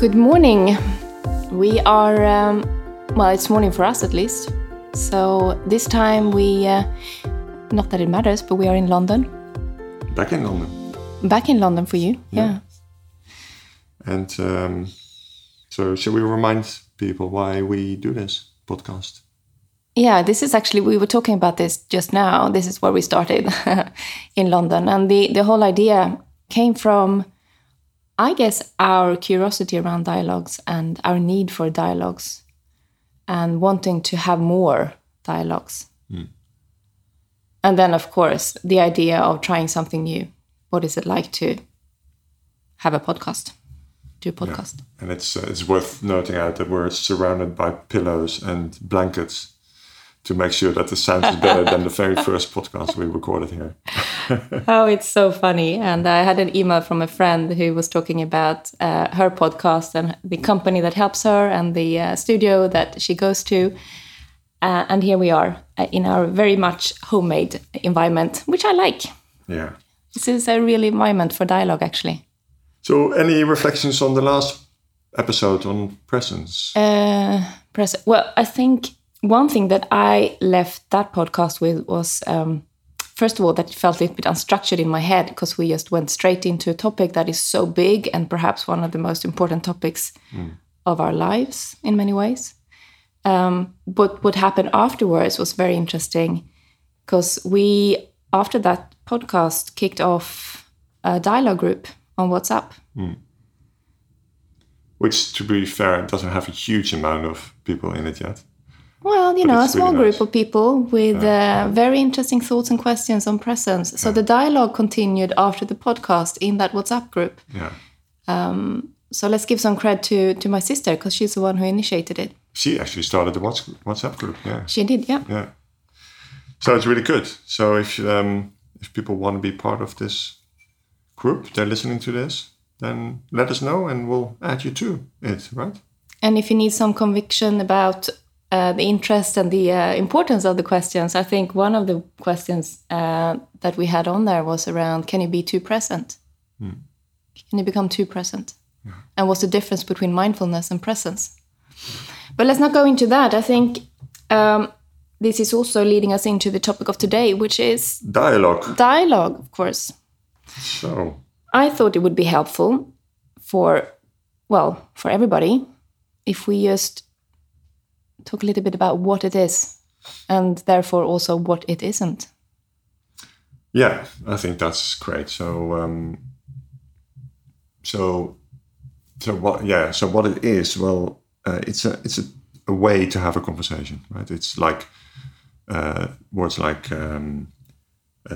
Good morning. We are, um, well, it's morning for us at least. So this time we, uh, not that it matters, but we are in London. Back in London. Back in London for you, yeah. Yeah. And um, so, shall we remind people why we do this podcast? Yeah, this is actually, we were talking about this just now. This is where we started in London. And the, the whole idea came from, I guess, our curiosity around dialogues and our need for dialogues and wanting to have more dialogues. And then, of course, the idea of trying something new. What is it like to have a podcast? Do a podcast? And it's uh, it's worth noting out that we're surrounded by pillows and blankets to make sure that the sound is better than the very first podcast we recorded here. Oh, it's so funny. And I had an email from a friend who was talking about uh, her podcast and the company that helps her and the uh, studio that she goes to. Uh, and here we are uh, in our very much homemade environment, which I like. Yeah. This is a real environment for dialogue, actually. So, any reflections on the last episode on presence? Uh, press. Well, I think one thing that I left that podcast with was, um, first of all, that it felt a little bit unstructured in my head because we just went straight into a topic that is so big and perhaps one of the most important topics of our lives in many ways. Um, but what happened afterwards was very interesting because we, after that podcast, kicked off a dialogue group on WhatsApp. Which, to be fair, doesn't have a huge amount of people in it yet. Well, you But know, a small really group of people with uh, very interesting thoughts and questions on presence. So the dialogue continued after the podcast in that WhatsApp group. Yeah. So let's give some credit to to my sister because she's the one who initiated it. She actually started the Whats- WhatsApp group. Yeah. She did, yeah. Yeah. So it's really good. So if um, if people want to be part of this group, they're listening to this, then let us know and we'll add you to it, right? And if you need some conviction about uh, the interest and the uh, importance of the questions, I think one of the questions uh, that we had on there was around: Can you be too present? Can you become too present? And what's the difference between mindfulness and presence? But let's not go into that. I think um, this is also leading us into the topic of today, which is Dialogue. dialogue, of course. So I thought it would be helpful for, well, for everybody if we just talk a little bit about what it is and therefore also what it isn't. yeah, I think that's great. So um, so so what? Yeah. So what it is? Well, uh, it's a it's a, a way to have a conversation, right? It's like uh, words like um,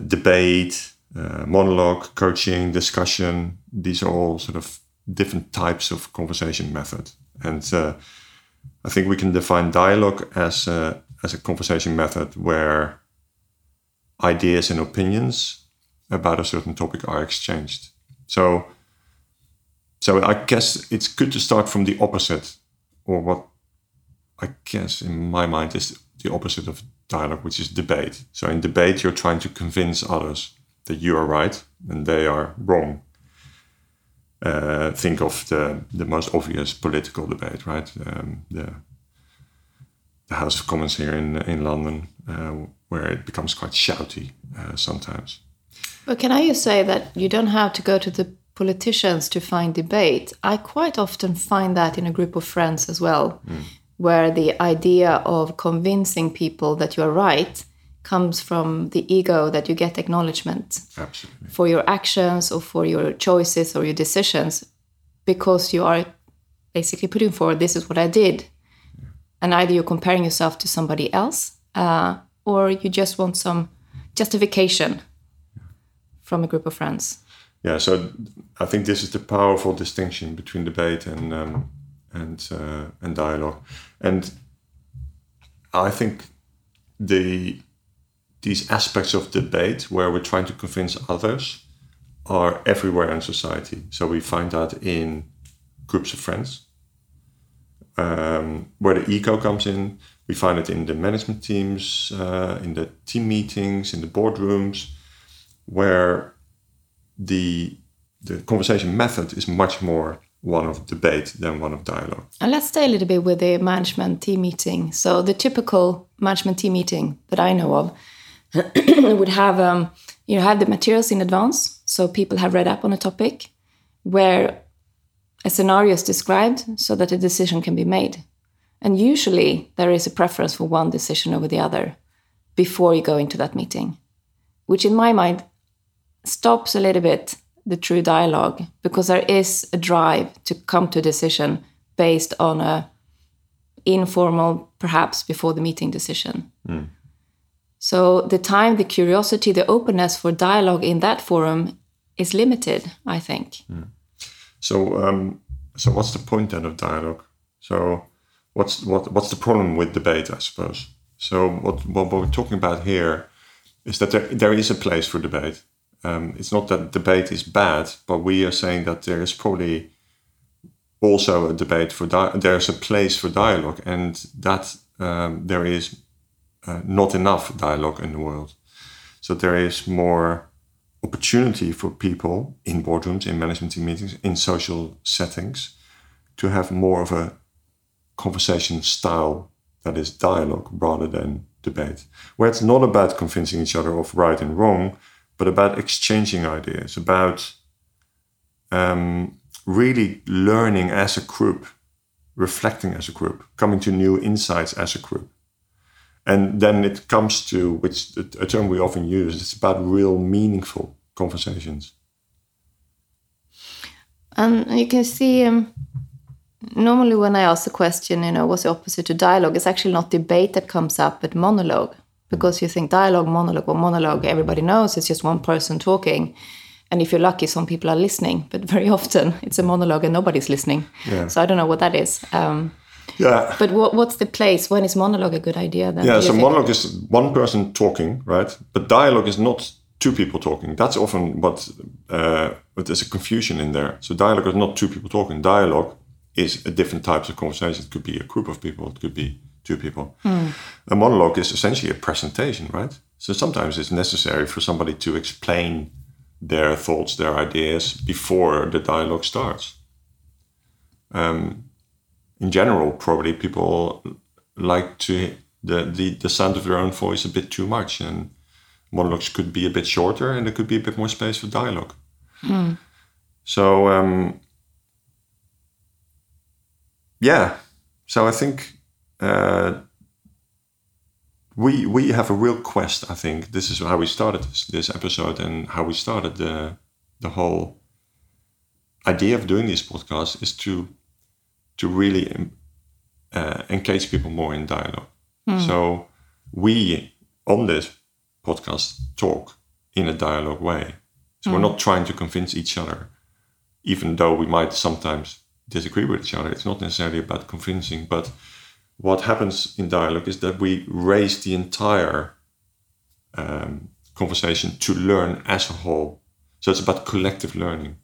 debate, uh, monologue, coaching, discussion. These are all sort of different types of conversation method, and uh, I think we can define dialogue as a, as a conversation method where ideas and opinions about a certain topic are exchanged. So, so I guess it's good to start from the opposite, or what I guess in my mind is the opposite of dialogue, which is debate. So in debate, you're trying to convince others that you are right and they are wrong. Uh, think of the the most obvious political debate, right? Um, the the House of Commons here in in London, uh, where it becomes quite shouty uh, sometimes. But can I just say that you don't have to go to the politicians to find debate? I quite often find that in a group of friends as well, where the idea of convincing people that you are right comes from the ego that you get acknowledgement Absolutely. for your actions or for your choices or your decisions because you are basically putting forward this is what I did. And either you're comparing yourself to somebody else uh, or you just want some justification from a group of friends. Yeah, so I think this is the powerful distinction between debate and um, and uh, and dialogue, and I think the these aspects of debate where we're trying to convince others are everywhere in society. So we find that in groups of friends, um, where the ego comes in. We find it in the management teams, uh, in the team meetings, in the boardrooms, where the the conversation method is much more one of debate than one of dialogue. And let's stay a little bit with the management team meeting. So the typical management team meeting that I know of would have um, you know have the materials in advance, so people have read up on a topic, where a scenario is described so that a decision can be made. And usually there is a preference for one decision over the other before you go into that meeting, which in my mind stops a little bit the true dialogue because there is a drive to come to a decision based on a informal perhaps before the meeting decision Mm. So the time the curiosity the openness for dialogue in that forum is limited i think So, um, so what's the point then of dialogue? So, what's what what's the problem with debate? I suppose. So, what what we're talking about here is that there there is a place for debate. Um, it's not that debate is bad, but we are saying that there is probably also a debate for di- there's a place for dialogue, and that um, there is uh, not enough dialogue in the world. So there is more opportunity for people in boardrooms, in management team meetings, in social settings to have more of a conversation style that is dialogue rather than debate, where it's not about convincing each other of right and wrong, but about exchanging ideas, about um, really learning as a group, reflecting as a group, coming to new insights as a group. And then it comes to, which a term we often use, it's about real meaningful conversations. And you can see, um, normally when I ask the question, you know, what's the opposite to dialogue? It's actually not debate that comes up, but monologue. Because you think dialogue, monologue, or monologue, everybody knows it's just one person talking. And if you're lucky, some people are listening, but very often it's a monologue and nobody's listening. Yeah. So I don't know what that is. Um, Yeah. but what, what's the place? When is monologue a good idea then? Yeah, so monologue is one person talking, right? But dialogue is not two people talking. That's often what, uh, what there's a confusion in there. So dialogue is not two people talking. Dialogue is a different types of conversation. It could be a group of people. It could be two people. A monologue is essentially a presentation, right? So sometimes it's necessary for somebody to explain their thoughts, their ideas before the dialogue starts. Um, in general, probably people like to the, the the sound of their own voice a bit too much, and monologues could be a bit shorter, and there could be a bit more space for dialogue. So um, yeah, so I think uh, we we have a real quest. I think this is how we started this, this episode, and how we started the the whole idea of doing these podcasts is to to really uh, engage people more in dialogue. So we on this podcast talk in a dialogue way. So we're not trying to convince each other, even though we might sometimes disagree with each other. It's not necessarily about convincing, but what happens in dialogue is that we raise the entire um, conversation to learn as a whole. So it's about collective learning.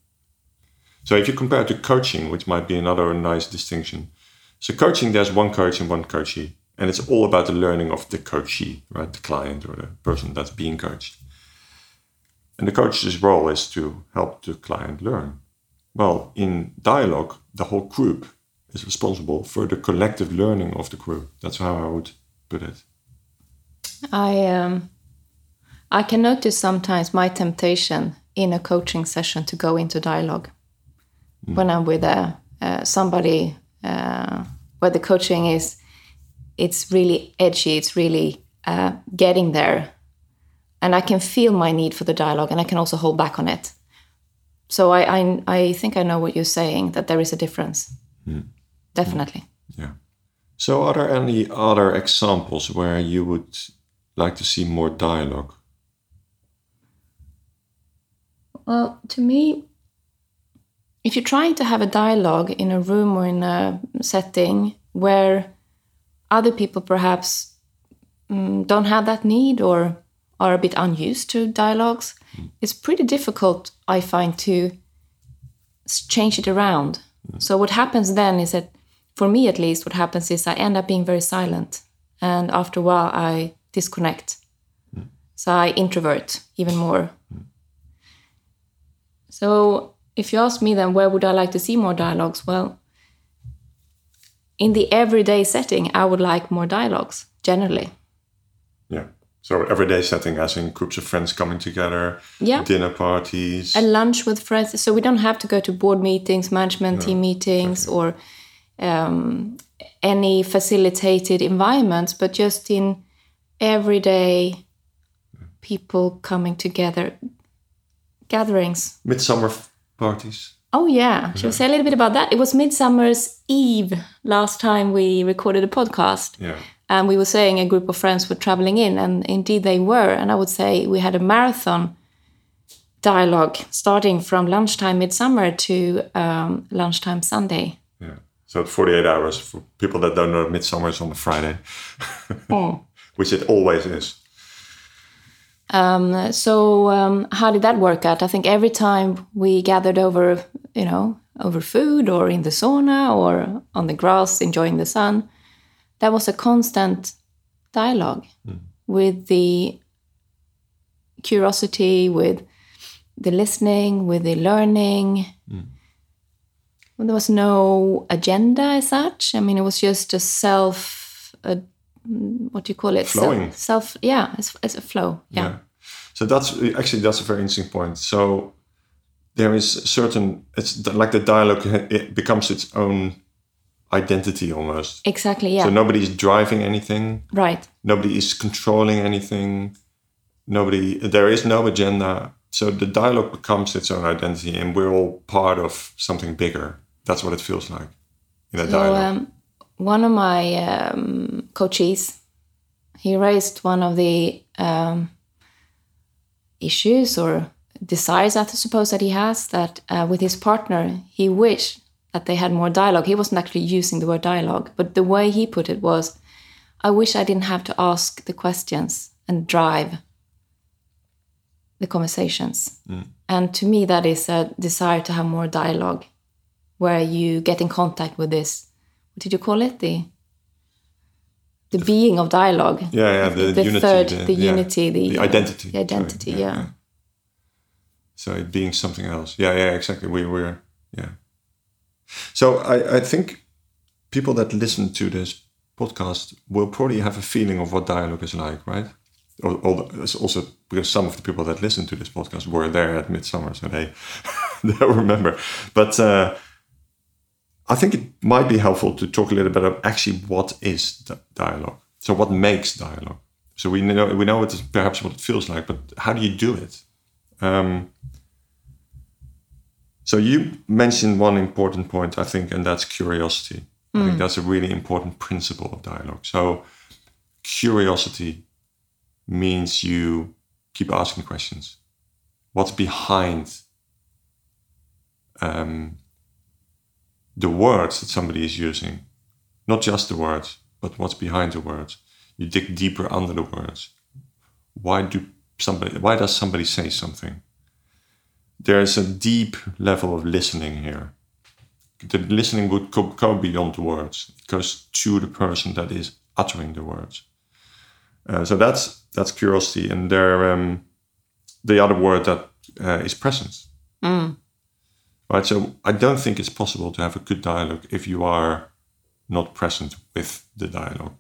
So if you compare it to coaching, which might be another nice distinction. So coaching, there's one coach and one coachee, and it's all about the learning of the coachee, right? The client or the person that's being coached. And the coach's role is to help the client learn. Well, in dialogue, the whole group is responsible for the collective learning of the group. That's how I would put it. I um, I can notice sometimes my temptation in a coaching session to go into dialogue when I'm with uh, uh, somebody uh, where the coaching is it's really edgy, it's really uh, getting there, and I can feel my need for the dialogue, and I can also hold back on it. So I I, I think I know what you're saying that there is a difference, definitely. Yeah. So, are there any other examples where you would like to see more dialogue? Well, to me, if you're trying to have a dialogue in a room or in a setting where other people perhaps mm, don't have that need or are a bit unused to dialogues, mm. it's pretty difficult, I find, to change it around. Mm. So, what happens then is that, for me at least, what happens is I end up being very silent. And after a while, I disconnect. Mm. So, I introvert even more. So if you ask me then where would I like to see more dialogues? Well, in the everyday setting, I would like more dialogues generally. Yeah. So everyday setting, as in groups of friends coming together, Yeah. dinner parties. a lunch with friends so we don't have to go to board meetings management team meetings or um, any facilitated environments but just in everyday people coming together gatherings Midsummer parties. oh yeah shall we say a little bit about that it was midsummer's eve last time we recorded a podcast Yeah. and we were saying a group of friends were traveling in and indeed they were and i would say we had a marathon dialogue starting from lunchtime midsummer to um, lunchtime sunday Yeah. So 48 hours for people that don't know Midsummer is on a Friday, which it always is. Um, so um, how did that work out? I think every time we gathered over you know over food or in the sauna or on the grass enjoying the sun that was a constant dialogue with the curiosity with the listening with the learning. Well, there was no agenda as such. I mean it was just a self uh, what do you call it Flowing. self, self yeah it's, it's a flow yeah, So that's actually that's a very interesting point. So there is a certain it's like the dialogue it becomes its own identity almost. exactly yeah So nobody is driving anything. right Nobody is controlling anything. Nobody there is no agenda. So the dialogue becomes its own identity, and we're all part of something bigger. That's what it feels like in a so dialogue. um, one of my um, coaches he raised one of the um, issues or desires i suppose that he has that uh, with his partner he wished that they had more dialogue. He wasn't actually using the word dialogue but the way he put it was i wish i didn't have to ask the questions and drive the conversations. And to me that is a desire to have more dialogue where you get in contact with this what did you call it the the being of dialogue yeah, yeah, the, the unity, third the, the yeah, unity the, the identity, the identity Sorry, yeah, So it being something else. Yeah, yeah, exactly. We were, yeah. So I, I think people that listen to this podcast will probably have a feeling of what dialogue is like, right? Or, or also because some of the people that listen to this podcast were there at Midsummer, so they they remember. But uh, I think it might be helpful to talk a little bit about actually what is di- dialogue. So what makes dialogue? So we know we know it is perhaps what it feels like, but how do you do it? Um, so you mentioned one important point, I think, and that's curiosity. I think that's a really important principle of dialogue. So curiosity means you keep asking questions. What's behind um, the words that somebody is using? Not just the words, but what's behind the words. You dig deeper under the words. Why do somebody? Why does somebody say something? There is a deep level of listening here. The listening would go, go beyond the words. It goes to the person that is uttering the words. Uh, so that's that's curiosity, and there um, the other word that uh, is presence. Right. So I don't think it's possible to have a good dialogue if you are not present with the dialogue.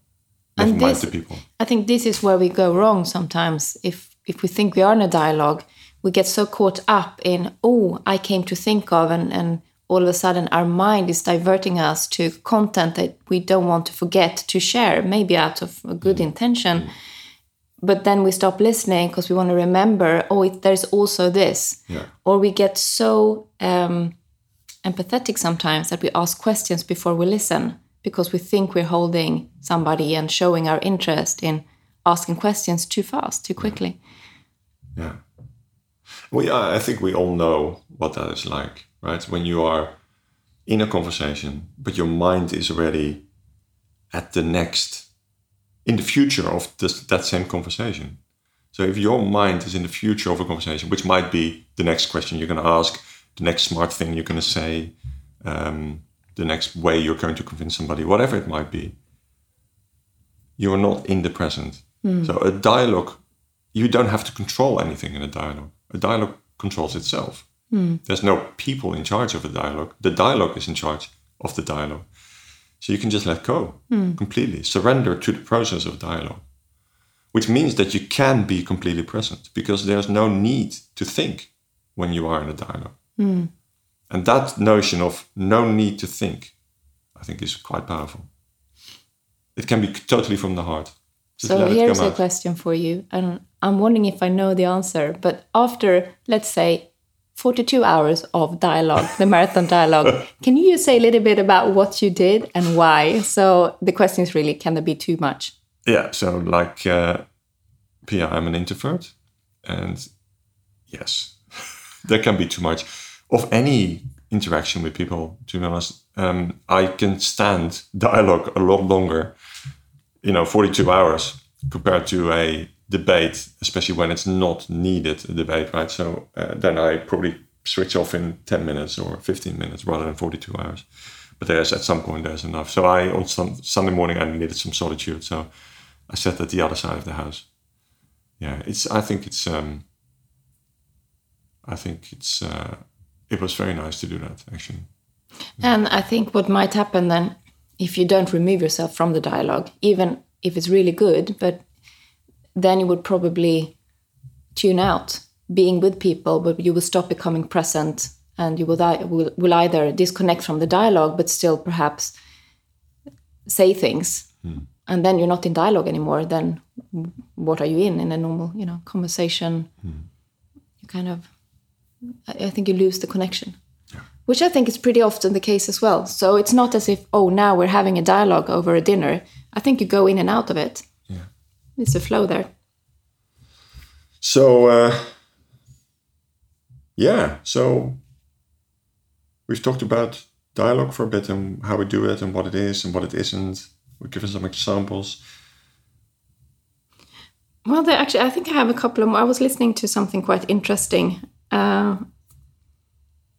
Never And this- the people. I think this is where we go wrong sometimes. If if we think we are in a dialogue, we get so caught up in, oh, I came to think of, and, and all of a sudden our mind is diverting us to content that we don't want to forget to share, maybe out of a good mm-hmm. intention. Mm-hmm. But then we stop listening because we want to remember, oh, it, there's also this. Yeah. Or we get so um, empathetic sometimes that we ask questions before we listen because we think we're holding somebody and showing our interest in asking questions too fast, too quickly. Yeah. We, I I think we all know what that is like, right? When you are in a conversation, but your mind is already at the next, in the future of this, that same conversation. So if your mind is in the future of a conversation, which might be the next question you're going to ask, the next smart thing you're going to say, um, the next way you're going to convince somebody, whatever it might be, you are not in the present. So a dialogue, you don't have to control anything in a dialogue. A dialogue controls itself. There's no people in charge of a dialogue. The dialogue is in charge of the dialogue. So you can just let go hmm. completely, surrender to the process of dialogue, which means that you can be completely present because there's no need to think when you are in a dialogue. Hmm. And that notion of no need to think, I think, is quite powerful. It can be totally from the heart. Just So here's a out. question for you, and I'm wondering if I know the answer. But after, let's say, 42 hours of dialogue, the marathon dialogue, can you say a little bit about what you did and why? So the question is really, can there be too much? Yeah, so like uh, Pia, I'm an introvert, and yes, there can be too much of any interaction with people. To be honest, um, I can stand dialogue a lot longer, you know, 42 hours compared to a debate, especially when it's not needed a debate, right? So uh, then I probably switch off in 10 minutes or 15 minutes rather than 42 hours. But there's at some point there's enough. So I on sun, Sunday morning I needed some solitude, so I sat at the other side of the house. Yeah, it's. I think it's. Um, I think it's. Uh, it was very nice to do that actually. And I think what might happen then, if you don't remove yourself from the dialogue, even if it's really good, but then you would probably tune out being with people, but you will stop becoming present and you will, will, will either disconnect from the dialogue, but still perhaps say things. Hmm. And then you're not in dialogue anymore. Then what are you in in a normal, you know, conversation? Hmm. You kind of, I, I think you lose the connection which I think is pretty often the case as well. So it's not as if, oh, now we're having a dialogue over a dinner. I think you go in and out of it. It's a flow there. So uh, yeah, so we've talked about dialogue for a bit and how we do it and what it is and what it isn't. We've given some examples. Well, there, actually, I think I have a couple of more. I was listening to something quite interesting. Uh,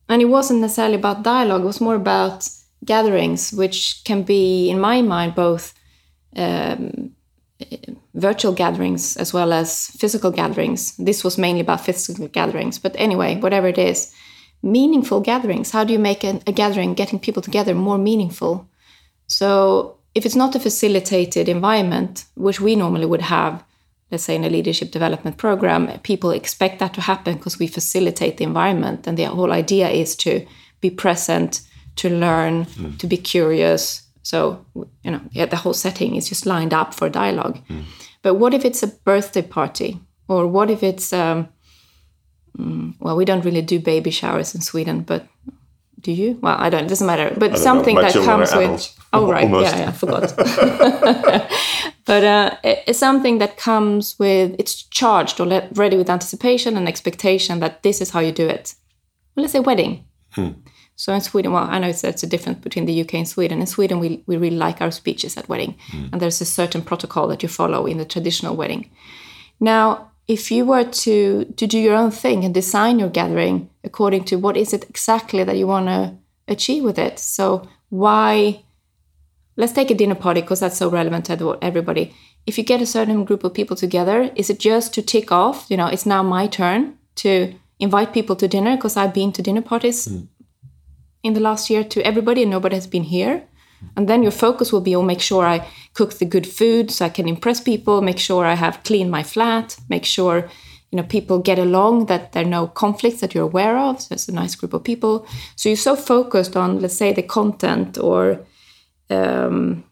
and it wasn't necessarily about dialogue, it was more about gatherings, which can be, in my mind, both um, virtual gatherings as well as physical gatherings. This was mainly about physical gatherings, but anyway, whatever it is, meaningful gatherings. How do you make a, a gathering, getting people together, more meaningful? So, if it's not a facilitated environment, which we normally would have, let's say in a leadership development program, people expect that to happen because we facilitate the environment. And the whole idea is to be present, to learn, hmm. to be curious. So, you know, yeah, the whole setting is just lined up for dialogue. But what if it's a birthday party? Or what if it's, um, mm, well, we don't really do baby showers in Sweden, but do you? Well, I don't, it doesn't matter. But something that comes with. Oh, right. Almost. Yeah, yeah, I forgot. but uh, it's something that comes with it's charged or ready with anticipation and expectation that this is how you do it well, let's say wedding so in sweden well i know it's, it's a difference between the uk and sweden. In sweden we, we really like our speeches at wedding mm. and there's a certain protocol that you follow in the traditional wedding. Now if you were to to do your own thing and design your gathering according to what is it exactly that you want to achieve with it so why let's take a dinner party because that's so relevant to everybody. If you get a certain group of people together, is it just to tick off, you know, it's now my turn to invite people to dinner because I've been to dinner parties mm. In the last year to everybody and nobody has been here? And then your focus will be on make sure I cook the good food so I can impress people, make sure I have cleaned my flat, make sure you know people get along, that there are no conflicts that you're aware of. So it's a nice group of people. So you're so focused on, let's say, the content or um,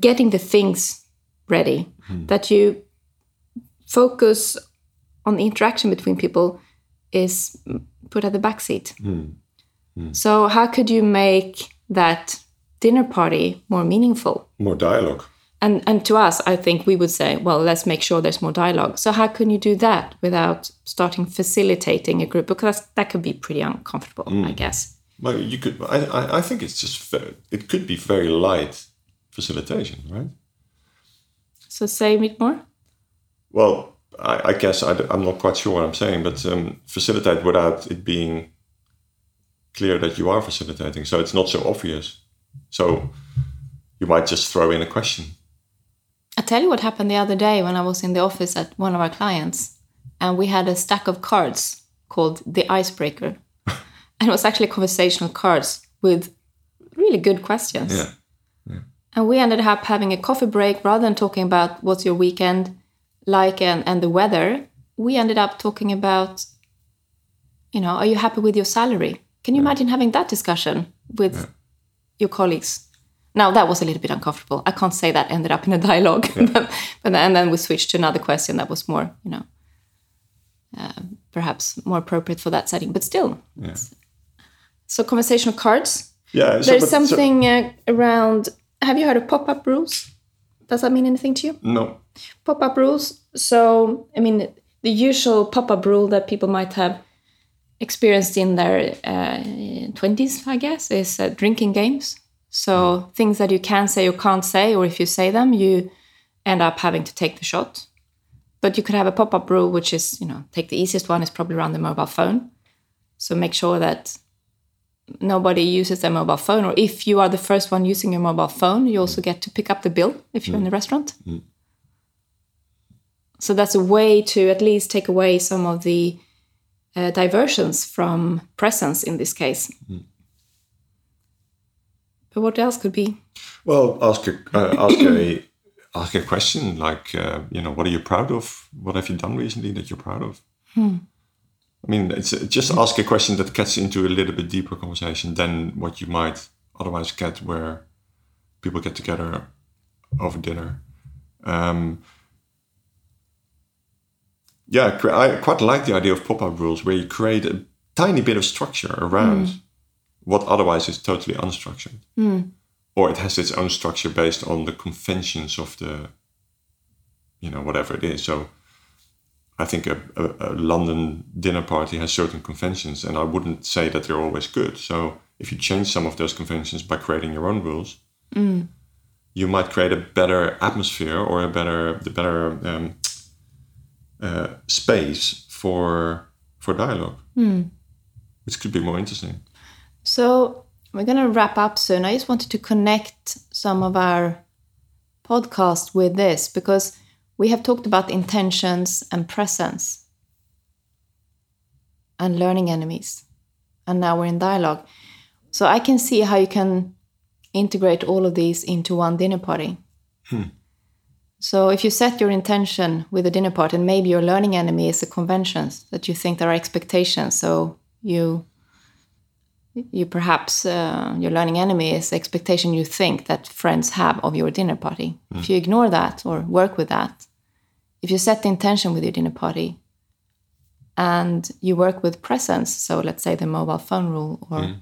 getting the things ready hmm. that you focus on the interaction between people is mm, put at the back seat. Hmm. So how could you make that dinner party more meaningful? More dialogue. And and to us, I think we would say, well, let's make sure there's more dialogue. So how can you do that without starting facilitating a group? Because that could be pretty uncomfortable, I guess. Well, you could. I, I, I think it's just. Very, it could be very light facilitation, right? So say a bit more. Well, I, I guess I, am not quite sure what I'm saying, but um, facilitate without it being clear that you are facilitating. So it's not so obvious. So you might just throw in a question. I tell you what happened the other day when I was in the office at one of our clients, and we had a stack of cards called The Icebreaker. and it was actually conversational cards with really good questions. Yeah. And we ended up having a coffee break rather than talking about what's your weekend like and, and the weather. We ended up talking about, you know, are you happy with your salary? Can you imagine having that discussion with your colleagues? Now that was a little bit uncomfortable. I can't say that ended up in a dialogue, but then, and then we switched to another question that was more, you know, uh, perhaps more appropriate for that setting. But still, Yeah. so conversational cards. Yeah. so- There's but- so- something uh, around. Have you heard of pop-up rules? Does that mean anything to you? no. Pop-up rules. So, I mean, the usual pop-up rule that people might have experienced in their uh, twenties, I guess, is uh, drinking games. So things that you can say or can't say, or if you say them, you end up having to take the shot. But you could have a pop-up rule, which is, you know, take the easiest one is probably around the mobile phone. So make sure that nobody uses their mobile phone, or if you are the first one using your mobile phone, you also get to pick up the bill if you're in the restaurant. So that's a way to at least take away some of the uh, diversions from presence in this case. But what else could be? Well, ask a uh, ask a ask a question like uh, you know what are you proud of? What have you done recently that you're proud of? I mean, it's uh, just ask a question that gets into a little bit deeper conversation than what you might otherwise get where people get together over dinner. Um, yeah, I quite like the idea of pop-up rules where you create a tiny bit of structure around mm. what otherwise is totally unstructured. Mm. Or it has its own structure based on the conventions of the you know whatever it is. So i think a, a, a london dinner party has certain conventions and i wouldn't say that they're always good. So if you change some of those conventions by creating your own rules mm. you might create a better atmosphere or a better the better um, uh, space for for dialogue which could be more interesting So we're going to wrap up soon. I just wanted to connect some of our podcast with this because we have talked about intentions and presence and learning enemies. And now we're in dialogue. So I can see how you can integrate all of these into one dinner party. So if you set your intention with a dinner party, and maybe your learning enemy is the conventions that you think there are expectations, so you you perhaps uh, your learning enemy is the expectation you think that friends have of your dinner party. If you ignore that or work with that, if you set the intention with your dinner party and you work with presence, so let's say the mobile phone rule or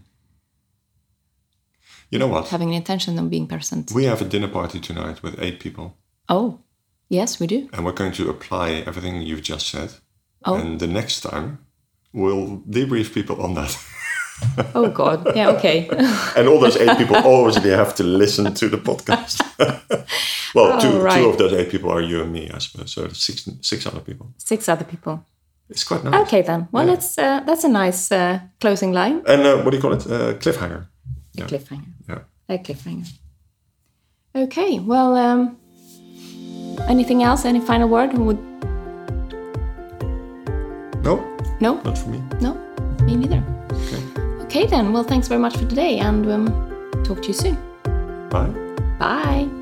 you know what having an intention of being present. we have a dinner party tonight with eight people oh, yes, we do. and we're going to apply everything you've just said. Oh. And the next time, we'll debrief people on that. Oh, God. Yeah, okay. and all those eight people obviously have to listen to the podcast. well, two, Oh, right. two of those eight people are you and me, I suppose. So six, six other people. Six other people. It's quite nice. Okay, then. Well, Yeah. it's, uh, that's a nice uh, closing line. And uh, what do you call it? Uh, cliffhanger. A cliffhanger. Yeah. A cliffhanger. Okay, well, um, anything else? Any final word? Would No, no, not for me. no, me neither. Okay. Okay, then. Well, thanks very much for today, and um, talk to you soon. Bye. Bye.